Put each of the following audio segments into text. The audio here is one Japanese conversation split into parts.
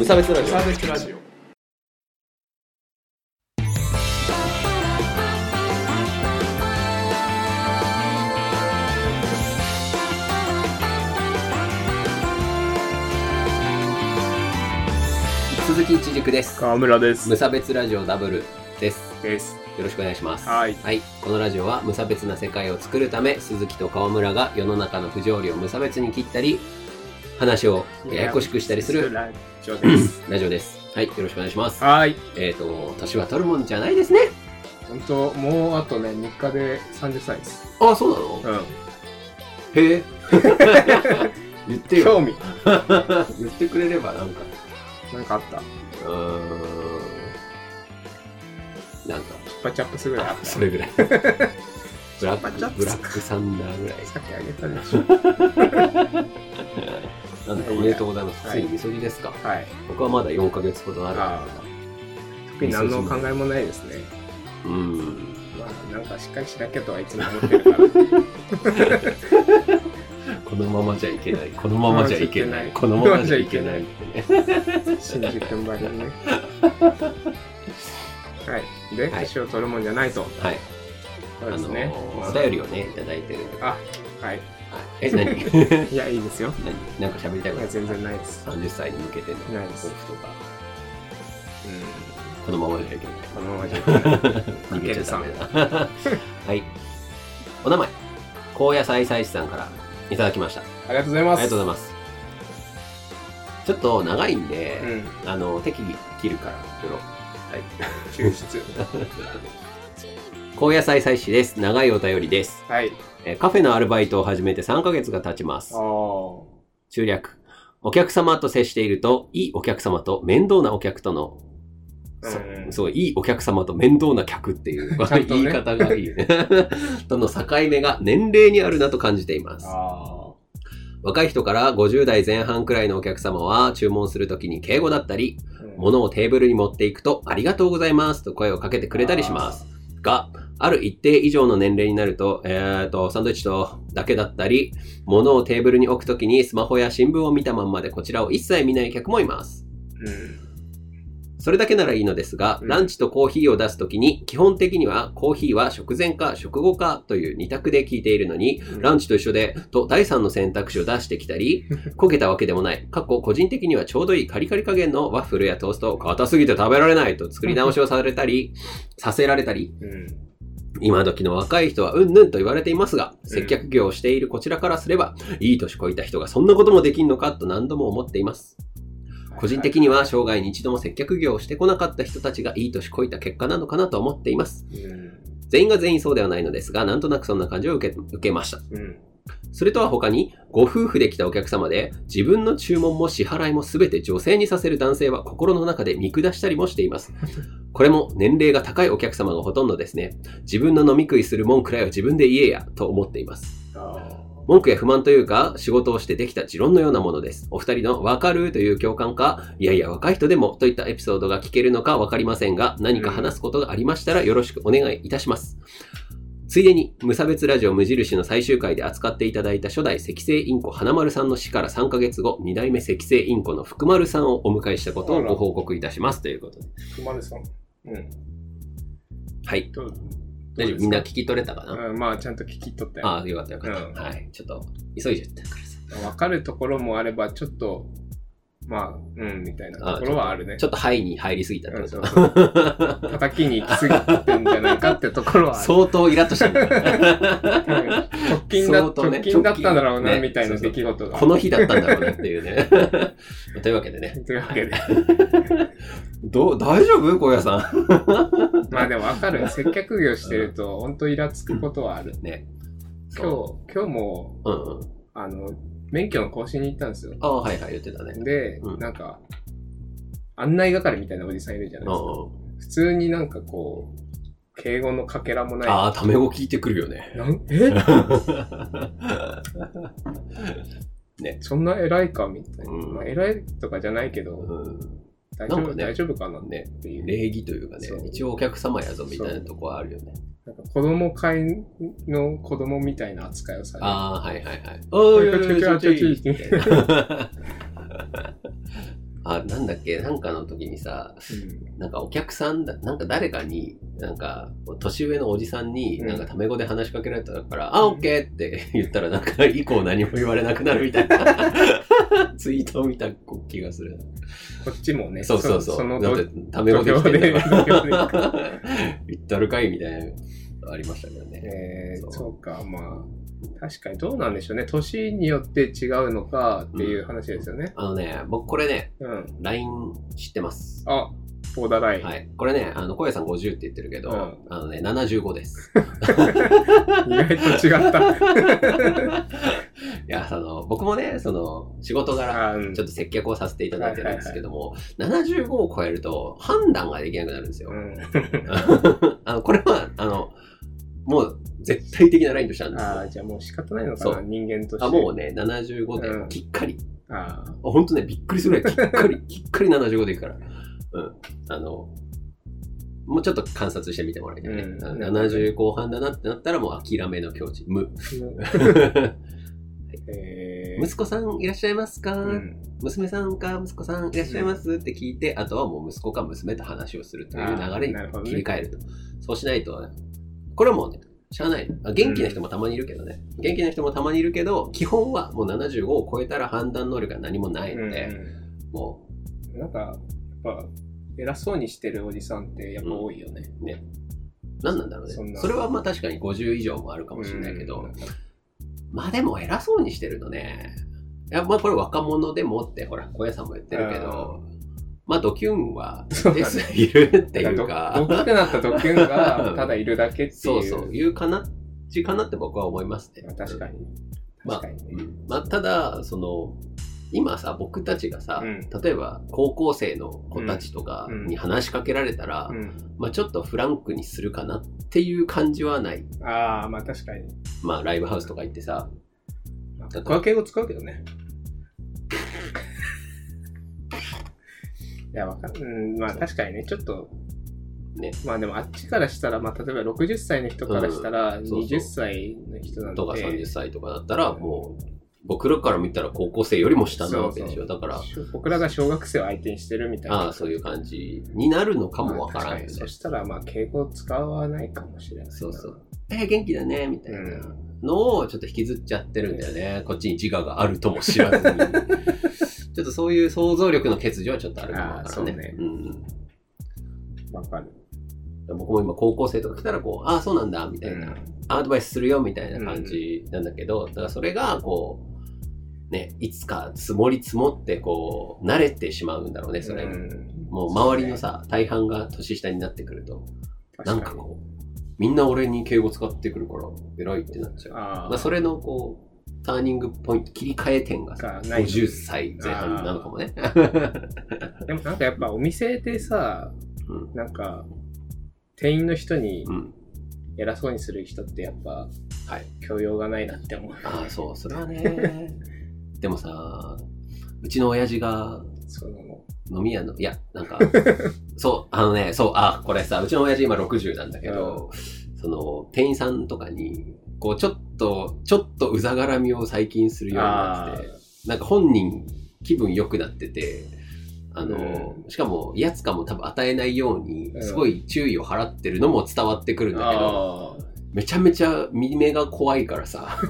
無差別ラジオ。サービスラジオ。鈴木一軸です。川村です。無差別ラジオダブルです。です。よろしくお願いします。はい。このラジオは無差別な世界を作るため鈴木と川村が世の中の不条理を無差別に切ったり話をややこしくしたりするラジオです。ラジオです。はいよろしくお願いします。はい。えっ、と年は取るもんじゃないですね。本当もうあとね3日で30歳です。あそうなの？うん。へえ。言ってよ。興味。言ってくれればなんか。なんかあった？うーん。なんか。チュッパチャップスぐらいあったそれぐらい。ブラックブラックサンダーぐらい。さっきあげたでしょ なんだおめでとうございます。はい。ついにみそぎですか。はい。僕はまだ4ヶ月ほどある。あ特に何の考えもないですね。うん。まあなんかしっかりしなきゃとはいつも思ってるから。このままじゃいけない。このままじゃいけない。ここののままじゃいけけないいなって。ね 新宿君ばりにね。はい。ではい。年を取るもんじゃないと。はい。そうですね。お便りをねいただいてるんで。あはいはいえ何？いやいいですよ。何？なんか喋りたいいやこと全然ないです。30歳に向けてのないです。抱負とか？うん。このままじゃいけない。このままじゃいけない。逃げちゃダメだ。はい。お名前、高野菜菜師さんからいただきました。あありがとうございます。りがとうございます。ちょっと長いんで、うん。あの、適宜切るから、よろ。はい。抽出高野菜菜師です。長いお便りです。はいえーカフェのアルバイトを始めて3ヶ月が経ちますあ。ー中略。お客様と接していると、いいお客様と面倒なお客との、そうんそう、いいお客様と面倒な客っていう、ちゃんとね言い方がいいよね。との境目が年齢にあるなと感じています。あ若い人から50代前半くらいのお客様は注文するときに敬語だったり、ーうん物をテーブルに持っていくとありがとうございますと声をかけてくれたりします。が、ある一定以上の年齢になると、えーと、サンドイッチとだけだったり、物をテーブルに置くときにスマホや新聞を見たまんまでこちらを一切見ない客もいます。うん。それだけならいいのですが、うん。ランチとコーヒーを出すときに、基本的にはコーヒーは食前か食後かという二択で聞いているのに、うん。ランチと一緒で、と第三の選択肢を出してきたり、焦げたわけでもない。過去個人的にはちょうどいいカリカリ加減のワッフルやトーストを硬すぎて食べられないと作り直しをされたり、させられたり、うん今時の若い人はうんぬんと言われていますが、ん接客業をしているこちらからすれば、いい年こいた人がそんなこともできんのかと何度も思っています。個人的には生涯に一度も接客業をしてこなかった人たちがいい年こいた結果なのかなと思っています。うん全員が全員そうではないのですが、なんとなくそんな感じを受け受けました。うんそれとは他に、ご夫婦で来たお客様で、自分の注文も支払いも全て女性にさせる男性は心の中で見下したりもしています。これも年齢が高いお客様がほとんどですね。自分の飲み食いする文句らいは自分で言えや、と思っています。あ文句や不満というか、仕事をしてできた持論のようなものです。お二人のわかるという共感か、いやいや若い人でもといったエピソードが聞けるのかわかりませんが、何か話すことがありましたらよろしくお願いいたします。ついでに、無差別ラジオ無印の最終回で扱っていただいた初代赤星インコ花丸さんの死から3ヶ月後、2代目赤星インコの福丸さんをお迎えしたことをご報告いたします。ということで。ー熊根さん。うん。はい。大丈夫みんな聞き取れたかな、うんまあちゃんと聞き取ったよああ、よかったよかった、うん。はい。ちょっと、急いじゃったからさ。分かるところもあればちょっとまあうんみたいなところはあるねちょっとハイに入りすぎたってことうんそう叩きに行き過ぎてんじゃないかってところは相当イラッとしたんだよ直近だ、相当ね直近だったんだろうな、ねみたいな出来事が。この日だったんだろうねっていうね。というわけでね。というわけで。どう、大丈夫？小屋さまあでもわかる。接客業してると、本当イラつくことはある。ん。ね。今日、今日も、日。うんうん。あの、免許の更新に行ったんですよ。ああ、はいはい、言ってたね。で、うんなんか、案内係みたいなおじさんいるじゃないですか。うん普通になんかこう、敬語のかけらもない。ああ、タメ語聞いてくるよね。なんえ？ね。そんな偉いかみたいな。うんまあ、偉いとかじゃないけど、うん大丈夫、なんかね大丈夫かなっね。ていう。礼儀というかねそう、一応お客様やぞみたいなとこはあるよね。なんか子供会の子供みたいな扱いをされる。ああ、はいはいはい。おーいおいおいおいおいおいみたいなあ、なんだっけ、なんかの時にさ、なんかお客さんだ、なんか誰かに、なんか、年上のおじさんに、うんなんかタメ語で話しかけられたから、あ、オッケーって言ったら、なんか以降何も言われなくなるみたいな ツイートを見た気がする。こっちもね、そうそうそう。そのだってタメ語で。言ったるかい？みたいなのありましたけどね。えーそうそうか、まあ、確かにどうなんでしょうね。年によって違うのかっていう話ですよね。あのね、僕これね、うん。LINE 知ってます。あ、ボーダーライン。はい。これね、あの、小屋さん50って言ってるけど、うんあのね、75です。意外と違った。いや、その、僕もね、その、仕事柄、ちょっと接客をさせていただいてるんですけども、75を超えると判断ができなくなるんですよ。うん あの、これは、あの、もう絶対的なラインとしてあるんですよ。あーじゃあもう仕方ないのかな、人間として。あ、もうね、75うんできっかり。ああほんとね、びっくりするぐらいきっかり、きっかり75でいくから。うん。あの、もうちょっと観察してみてもらいたいね。うんあの70後半だなってなったらもう諦めの境地。無。ーえー息子さんいらっしゃいますか、うん娘さんか息子さんいらっしゃいますって聞いて、あとはもう息子か娘と話をするという流れに切り替えると。そうしないと、これはもうね、しゃあない。あ元気な人もたまにいるけどね。元気な人もたまにいるけど、基本はもう75を超えたら判断能力が何もないので、もう。んなんか、やっぱ、偉そうにしてるおじさんってやっぱ多いよね。うね、何なんだろうね。そそれはまあ確かに50以上もあるかもしれないけど、うん。まあでも偉そうにしてるとね、いやまあこれ若者でもって、ほら、小屋さんも言ってるけど、まあドキュンはいるっていうだか、大きくなったドキュンがただいるだけっていう。そうそう、いうかな、ちかなって僕は思いますね。まあ確かに。まあ確かにね。うんまあ、ただ、その、今さ、僕たちがさ、うん例えば高校生の子たちとかに話しかけられたら、うんまあちょっとフランクにするかなっていう感じはない。ああ、まあ確かに。まあライブハウスとか行ってさ、まあ僕は敬語使うけどね。いや、わかる。うん、まあ確かにね、ちょっと、ね、まあでもあっちからしたら、まあ例えば60歳の人からしたら、うんそうそう20歳の人なんで。とか30歳とかだったら、もう、僕らから見たら高校生よりも下なわけでしょ。そうだから、僕らが小学生を相手にしてるみたいな。ああ、そういう感じになるのかもわからんよね。そしたら、まあ敬語使わないかもしれないな。そうそう。えー、元気だね、みたいなのをちょっと引きずっちゃってるんだよね。こっちに自我があるとも知らずに。ちょっとそういう想像力の欠如はちょっとあるかもわからんね。ねうん。わかる。僕も今高校生とか来たらこう、ああ、そうなんだ、みたいな、アドバイスするよ、みたいな感じなんだけど、だからそれがこう、ね、いつか積もり積もってこう、慣れてしまうんだろうね、それに。うんもう周りのさ、大半が年下になってくると、なんかこう、みんな俺に敬語使ってくるから、偉いってなっちゃう。あまあ、それのこう、ターニングポイント、切り替え点がさ、がない50歳前半なのかもね。でもなんかやっぱお店でさ、うんなんか、店員の人にうん。偉そうにする人ってやっぱはい。教養がないなって思う。ああ、そう、それはね。でもさ、うちの親父がその、飲み屋の、いや、なんか、そう、あのね、そう、あ、これさ、うちの親父今60なんだけど、その、店員さんとかに、こう、ちょっと、ちょっとうざがらみを最近するようになってて、なんか本人気分良くなってて、あの、しかも威圧感も多分与えないようにう、んすごい注意を払ってるのも伝わってくるんだけど、あめちゃめちゃ見目が怖いからさ。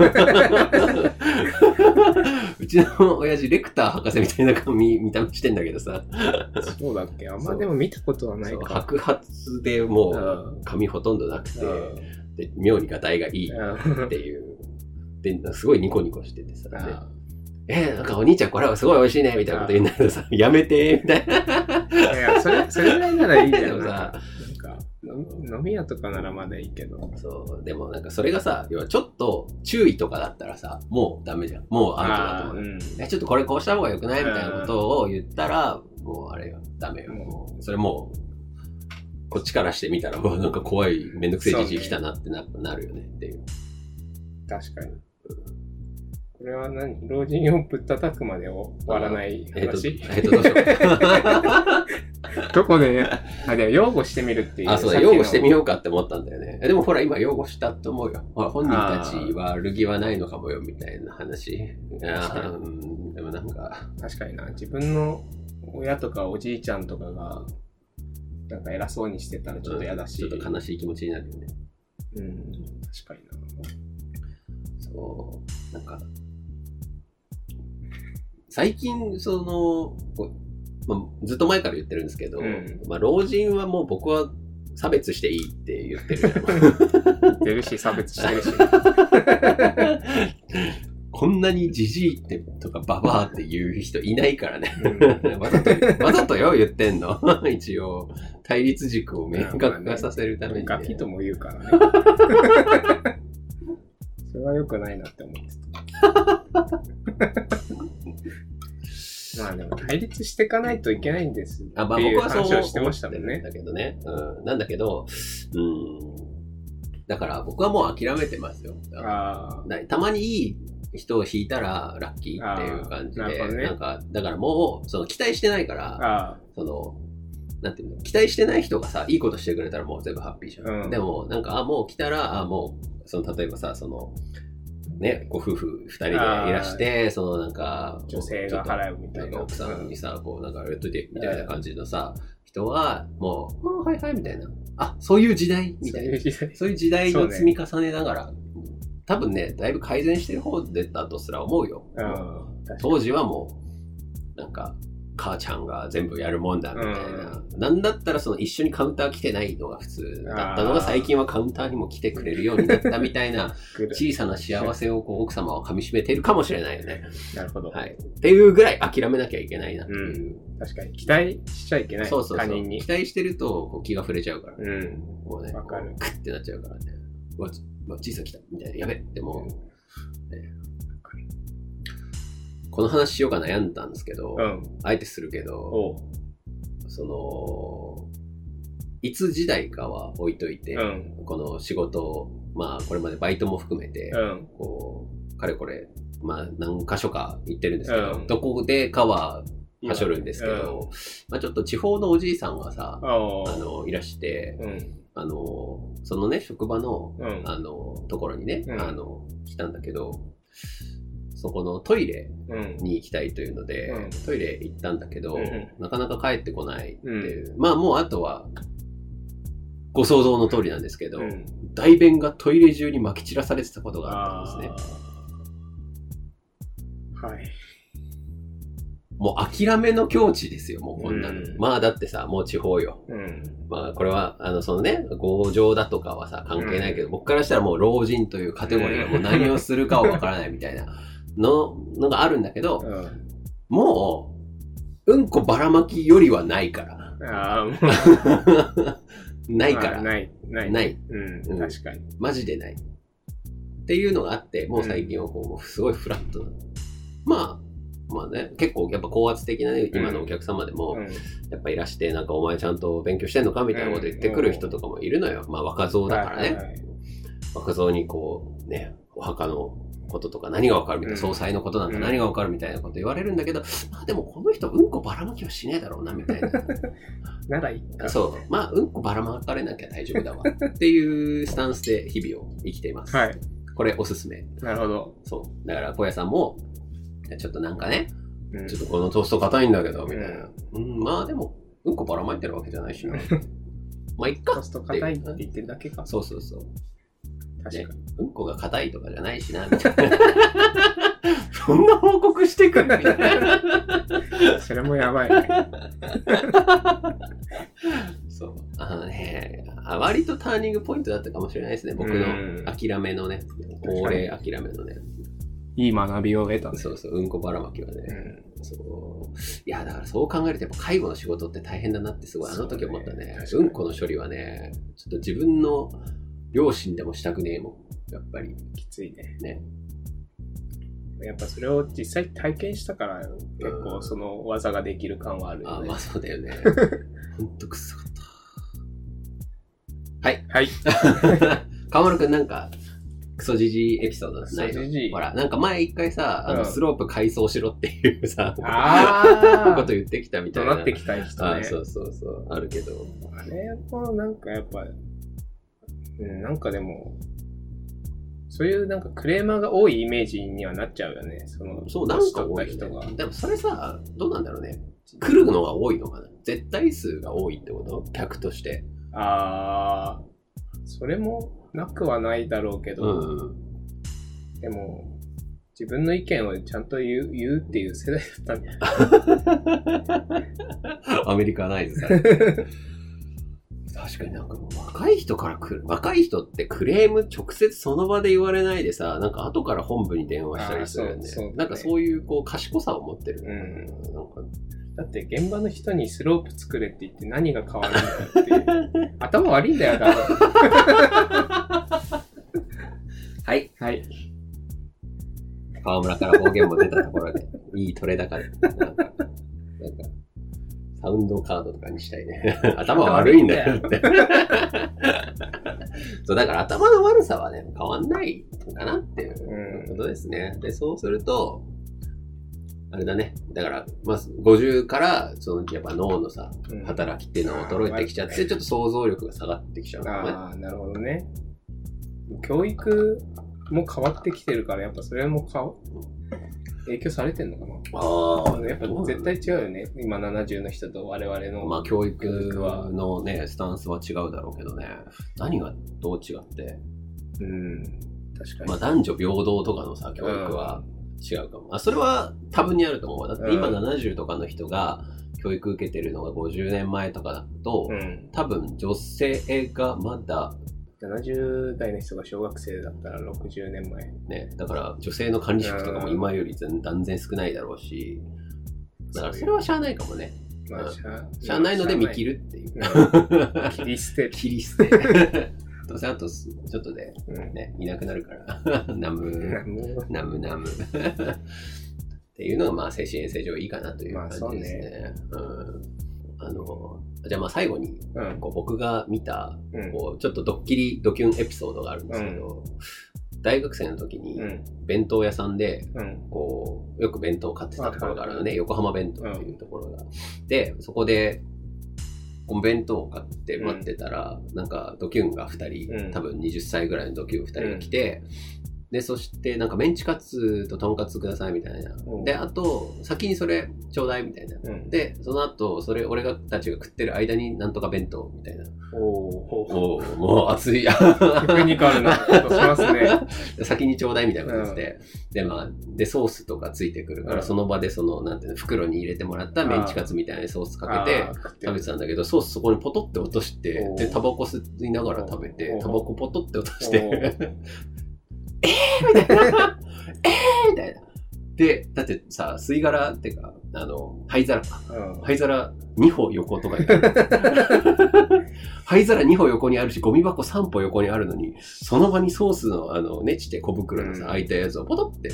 うちの親父、レクター博士みたいな髪見た目してんだけどさ、あ、そうだっけ？あんまでも見たことはないか。白髪でもう髪ほとんどなくて、で妙にがたいがいいうんっていう。で、すごいニコニコしててさ、であえーなんかお兄ちゃんこれはすごい美味しいね、みたいなこと言うんだけどさ、やめて、みたいな。いや、それ、それぐらいならいいじゃん。でもさ飲飲み屋とかならまだいいけど。そう、でもなんかそれがさ、要はちょっと注意とかだったらさ、もうダメじゃん。もうアウトだと思う。うん。え、ちょっとこれこうした方が良くないみたいなことを言ったら、もうあれよ、ダメよ。もうそれもう、こっちからしてみたら、うわ、なんか怖い、めんどくせえじじい来たなってななるよねっていう。確かに。これは何？老人をぶったたくまで終わらないえっ、と、話、えっ、と、ど こで、あ、でも擁護してみるっていう。あ、そうだ、擁護してみようかって思ったんだよね。えでもほら、今擁護したと思うよ。ほら、本人たちは悪気はないのかもよ、みたいな話。いうん、でもなんか、確かにな。自分の親とかおじいちゃんとかが、なんか偉そうにしてたらちょっと嫌だし。ちょっと悲しい気持ちになるよね。うん、確かにそう、なんか、最近、その、こうまあ、ずっと前から言ってるんですけど、うんまあ、老人はもう僕は差別していいって言ってる。出るし、差別してるし。こんなにじじいってとかババアって言う人いないからね。うんわざと、わざとよ、言ってんの。一応、対立軸を明確化させるために、ね。ガキとも言うからね。それは良くないなって思ってた。まあでも対立していかないといけないんですあ、まあ僕はそう思話をしてましたもんね。だけどね。うん。なんだけど、うん。だから僕はもう諦めてますよ。たまにいい人を引いたらラッキーっていう感じで、なね。なんか、だからもう、その期待してないかあ、ら、その、なんていうの、期待してない人がさ、いいことしてくれたらもう全部ハッピーじゃん。うん。でも、なんか、あ、もう来たら、あ、もう、その、例えばさ、その、ね、ご夫婦二人でいらして、そのなんか、女性が払うみたいな。んか奥さんにさ、こう、なんかやっといて、みたいな感じのさ、人は、もう、あはいはい、みたいな。あ、そういう時代？みたいな。そういう時代。そういう時代の積み重ねながら、多分ね、だいぶ改善してる方でだとすら思うよ。当時はもう、なんか、母ちゃんが全部やるもんだみたいな。なんだったらその一緒にカウンター来てないのが普通だったのが最近はカウンターにも来てくれるようになったみたいな 小さな幸せをこう奥様は噛み締めているかもしれないよね。なるほど。はい。っていうぐらい諦めなきゃいけないなっていう。確かに。期待しちゃいけない。そうそうそう。他人に期。待してるとこう気が触れちゃうから。うん。もうね、わかるクッてなっちゃうからね。うわ、うわじいさん来たみたいな。やべってもう、この話しようか悩んだんですけど、うん。あえてするけど。その、いつ時代かは置いといて、うん。この仕事を、まあこれまでバイトも含めて、うん。こう、かれこれ、まあ何箇所か行ってるんですけど、うんどこでかははしょるんですけど、まあちょっと地方のおじいさんがさ、あの、いらして、うん。あの、そのね、職場の、うん。あの、ところにね、うんあの、来たんだけど、そこのトイレうん。に行きたいというので、うんトイレ行ったんだけど、うんなかなか帰ってこないっていう。まあもうあとは、ご想像の通りなんですけど、うん。大便がトイレ中に撒き散らされてたことがあったんですね。はい。もう諦めの境地ですよ、もうこんなの。うんまあだってさ、もう地方よ。うん。まあこれは、あの、そのね、強情だとかはさ、関係ないけど、僕からしたらもう老人というカテゴリーがもう何をするかはわからないみたいなの、のがあるんだけど、うん。もう、うんこばらまきよりはないから。ああ、もう。ないから。まあない。ない。ない。うん。うん確かに。マジでない。っていうのがあって、もう最近はこうすごいフラットな。まあ、まあね、結構やっぱ高圧的なね、今のお客様でも、うん。やっぱいらして、なんかお前ちゃんと勉強してんのかみたいなこと言ってくる人とかもいるのよ。まあ若造だからね。若造にこう、ね、お墓のこととか何がわかるみたいな、うん総裁のことなんか何がわかるみたいなこと言われるんだけど、まあでもこの人うんこばらまきはしねえだろうな、みたいな。ならいいか。そう。まあうんこばらまかれなきゃ大丈夫だわ。っていうスタンスで日々を生きています。はい。これおすすめ。なるほど。そう。だから、小屋さんも、ちょっとなんかね、うんちょっとこのトースト硬いんだけど、みたいな。うん、まあでも、うんこばらまいてるわけじゃないしな。まあ、いっかコ。スト硬いって言ってるだけか。そうそうそう。確かに。うんこが硬いとかじゃないしな、みたいな。そんな報告してくるみたいな。それもやばい。そう。あのね、あ割とターニングポイントだったかもしれないですね。僕のうん諦めのね、高齢諦めのね。いい学びを得たね。そうそう、うんこばらまきはね。うんそう。いや、だからそう考えると、やっぱ介護の仕事って大変だなってすごいあの時思ったね。そううねんこの処理はね、ちょっと自分の両親でもしたくねえもん。やっぱり。きついね。ね。やっぱそれを実際体験したから、結構その技ができる感はあるあよね。まあそうだよね。ほんとくっさかった。はい。はい。川丸くんなんか、クソジジイエピソードないの？ほら、なんか前一回さ、あの、うんスロープ改装しろっていうさ、あ こと言ってきたみたいな。ってきた人ね。あそうそうそう、あるけど。あれもなんかやっぱ、うん、なんかでも、そういうなんかクレーマーが多いイメージにはなっちゃうよね。その、そう、なんか多いね。でもそれさ、どうなんだろうね。来るのが多いのかな絶対数が多いってこと？客として。あー、それもなくはないだろうけうど、ん。でも、自分の意見をちゃんと言う言うっていう世代だったんだよ。アメリカナイズされて。確かになんか若い人から来る。若い人ってクレーム直接その場で言われないでさ、なんか後から本部に電話したりするよね。なんかそういうこう賢さを持ってる。うんなんかだって現場の人にスロープ作れって言って何が変わるんだよって。頭悪いんだよ、多分。はい。はい。川村から方言も出たところで、いい取れ高で。なんか、なんかサウンドカードとかにしたいね。頭悪いんだよって。そう、だから頭の悪さはね、変わんないのかなっていうことですね。で、そうすると、あれだね。だから、まず50から、その、やっぱ脳のさ、うん働きっていうのが衰えてきちゃって、ちょっと想像力が下がってきちゃうからね。ああ、なるほどね。教育も変わってきてるから、やっぱそれも変わ影響されてんのかな？ああ、やっぱ絶対違うよね。今70の人と我々の。まあ、教育教育はのね、スタンスは違うだろうけどね。何がどう違って？うん。確かに。まあ、男女平等とかのさ、教育は違うかも。あ、それは多分にあると思うわ。だって今うん70とかの人が教育受けてるのが50年前とかだと、うん。多分女性がまだ70代の人が小学生だったら60年前。ね、だから女性の管理職とかも今より全断然少ないだろうし、だからそれはしゃあないかもね。まあ、しゃあないので見切る。るっていう。うん切り捨てる。切り捨て。どうせあとちょっとでうん。ね、いなくなるから。ナム、もナムナム。っていうのがまあ精神衛生上いいかなという感じですね。うんあのじゃあまあ最後に。こう僕が見たうん。こうちょっとドッキリドキュンエピソードがあるんですけど、大学生の時にうん。弁当屋さんでうん。こうよく弁当を買ってたところがあるのね、はい横浜弁当っていうところが。で、そこでこの弁当を買って待ってたら、なんかドキュンが2人、うん。多分20歳ぐらいのドキュン2人が来て、で、そしてなんかメンチカツととんかつくださいみたいな。うんで、あと、先にそれちょうだいみたいな。うん。で、その後、それ俺がたちが食ってる間になんとか弁当みたいな。おお。おおもう熱い。テクニカルなことしますね。先にちょうだいみたいなことして、で、まあ、で、ソースとかついてくるから、うんその場でその、なんていうの、袋に入れてもらったメンチカツみたいなソースかけてあー、食って食べてたんだけど、ソースそこにポトって落としてお、ーで、タバコ吸いながら食べてお、ータバコポトって落としお て、ーみたいな。えーみたいな。で、だってさ、吸い殻っていうか、あの、灰皿か。うん灰皿2歩横とかにある。灰皿2歩横にあるし、ゴミ箱3歩横にあるのに、その場にソースのあの、ねちって小袋のさ、うん開いたやつをポトって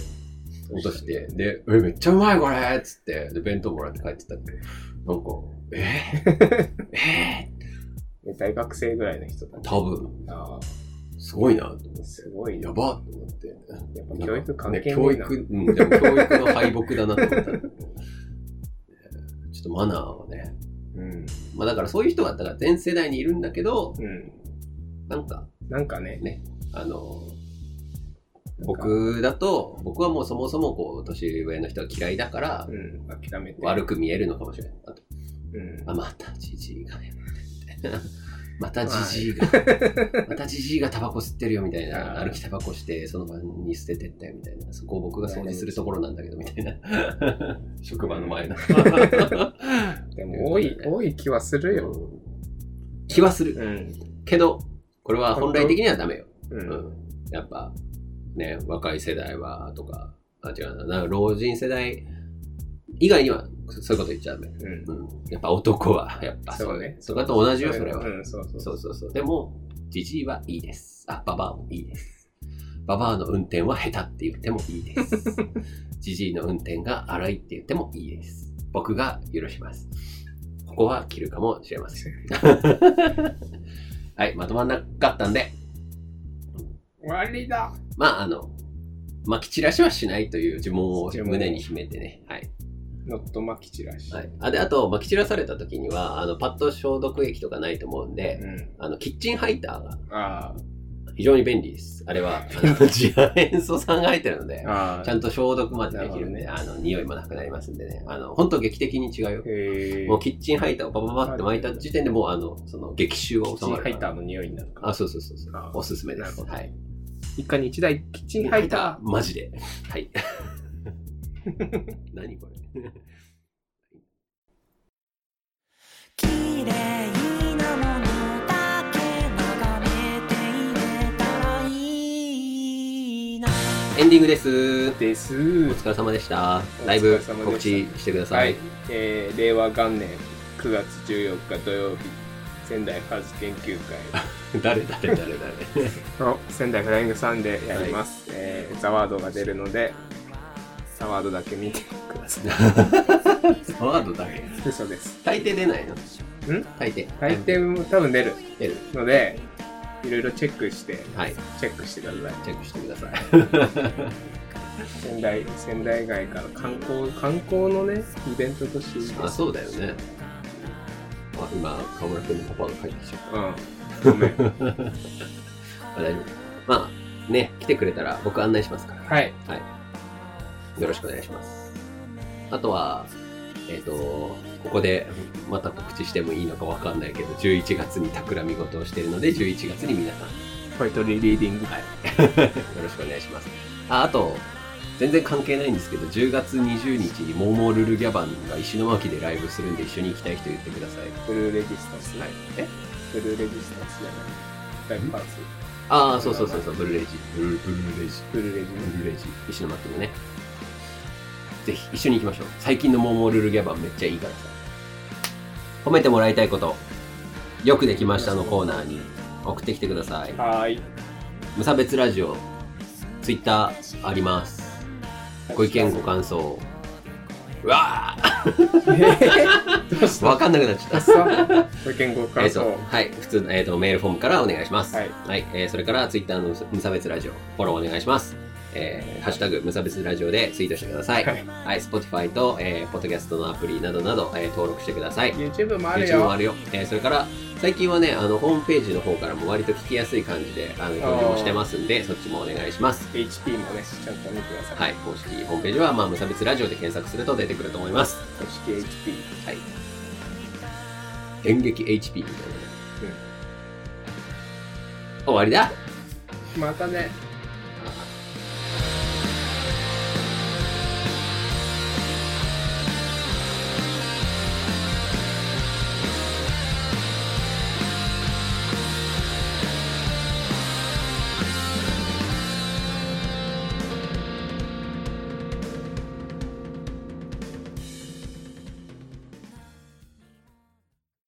落として、で、え、めっちゃうまいこれっつって、で、弁当もらって帰ってたっけなんか、えー、ええ大学生ぐらいの人だー、多分、あすごいなと思って。ーすごいな。やばっと思って。やっぱ教育関係ね。教育、うん、でも教育の敗北だなと思った。ちょっとマナーはね。うん。まあだからそういう人は、だから全世代にいるんだけど、うん。なんか、なんかね。あの、僕だと、僕はもうそもそもこう、年上の人が嫌いだからう、ん。諦めて。悪く見えるのかもしれない。あと、うん。あ、またじじいがね、またじじいが、またじじいがタバコ吸ってるよみたいな、歩きタバコして、その場に捨ててったよみたいな、そこを僕が掃除するところなんだけどみたいな、職場の前の。でも多い、多い気はするよ。気はする。うん。けど、これは本来的にはダメよ。やっぱ、ね、若い世代は、とか、あ、違うな、老人世代以外には、そういうこと言っちゃダメ。うん。うん。やっぱ男は、やっぱそうねそれと同じよ、それは。うん、そうそうそうそうそう。でも、じじいはいいです。あ、ババアもいいです。ババアの運転は下手って言ってもいいです。じじいの運転が荒いって言ってもいいです。僕が許します。ここは切るかもしれません。はい、まとまんなかったんで、終わりだまあ、あの、まき散らしはしないという呪文を胸に秘めてね。はい。ノットマキチラシ。はい。あ、で、あと、まき散らされた時には、あの、パッド消毒液とかないと思うんで、うん。あの、キッチンハイターがああ、非常に便利です。あれは、あの塩素酸が入ってるので、あちゃんと消毒までできるんで、なあの、匂いもなくなりますんでね。あの、本当劇的に違うよ。もうキッチンハイターをパパパパって巻いた時点でもう、あの、その、激臭がキッチン収まるから。ハイターの匂いになるから。あ、そうそうそうそうあ。おすすめです。はい。一家に一台キッチンハイタマジで。はい。何これ。綺麗なものだけ眺めていれたらいいなエンディングです。ーです。お疲れ様でした。ライブお疲れ様でした告知してくださ。はいい。えー、令和元年9月14日土曜日、仙台ファズ研究 誰誰誰誰会の仙台フライングサンデーやります。えーザワードが出るので、ザワードだけ見てください。ワードだけ？嘘です。大抵出ないの？ん？大抵？大抵も多分出る出る。ので、いろいろチェックして、はい。チェックしてください。チェックしてください。仙台、仙台外から観光、観光のね、イベントとしていいであ、す。そうだよね。あ、今、河村君のパパが帰ってきちゃっうん。ごめん。た。あ大丈夫。まあ、ね、来てくれたら僕案内しますから。はい。よろしくお願いします。あとは、えっ、と、ここでまた告知してもいいのかわかんないけど、11月に企み事をしてるので、11月に皆さん、ポイトリーリーディング。はい。よろしくお願いします。あ、あと、全然関係ないんですけど、10月20日にモーモールルギャバンが石巻でライブするんで一緒に行きたい人言ってください。ブルーレジスタンス。はい。え？ブルーレジスタンスじゃない。ライブパーツ。ああ、そうそうそうそう、ブルーレジ。ブルーブルーレジ。ブルーレジブルーレジ。石巻のね。ぜひ一緒に行きましょう。最近のモーモールルギャバンめっちゃいいからさ。褒めてもらいたいこと。よくできましたのコーナーに送ってきてください。はーい。無差別ラジオ、ツイッターあります。ご意見ご感想。うわどうしーた？わかんなくなっちゃっ。たたご意見ごえ感想。っと、はい、普通の、えっ、と、メールフォームからお願いします。はい。えーそれから、ツイッターの無差別ラジオ、フォローお願いします。えーハッシュタグ、無差別ラジオでツイートしてください。ははいい、Spotify と、えー、ポッドキャストのアプリなどなど、えー登録してください。YouTube もある YouTube もよ。あるよ。えーそれから、最近はね、あの、ホームページの方からも割と聞きやすい感じで、あの、表示もしてますんで、そっちもお願いします。HP もね、ちゃんと見てください。はい、公式ホームページは、まあ、無差別ラジオで検索すると出てくると思います。公式 HP。はい。演劇 HP みたいなね。終わりだまたね。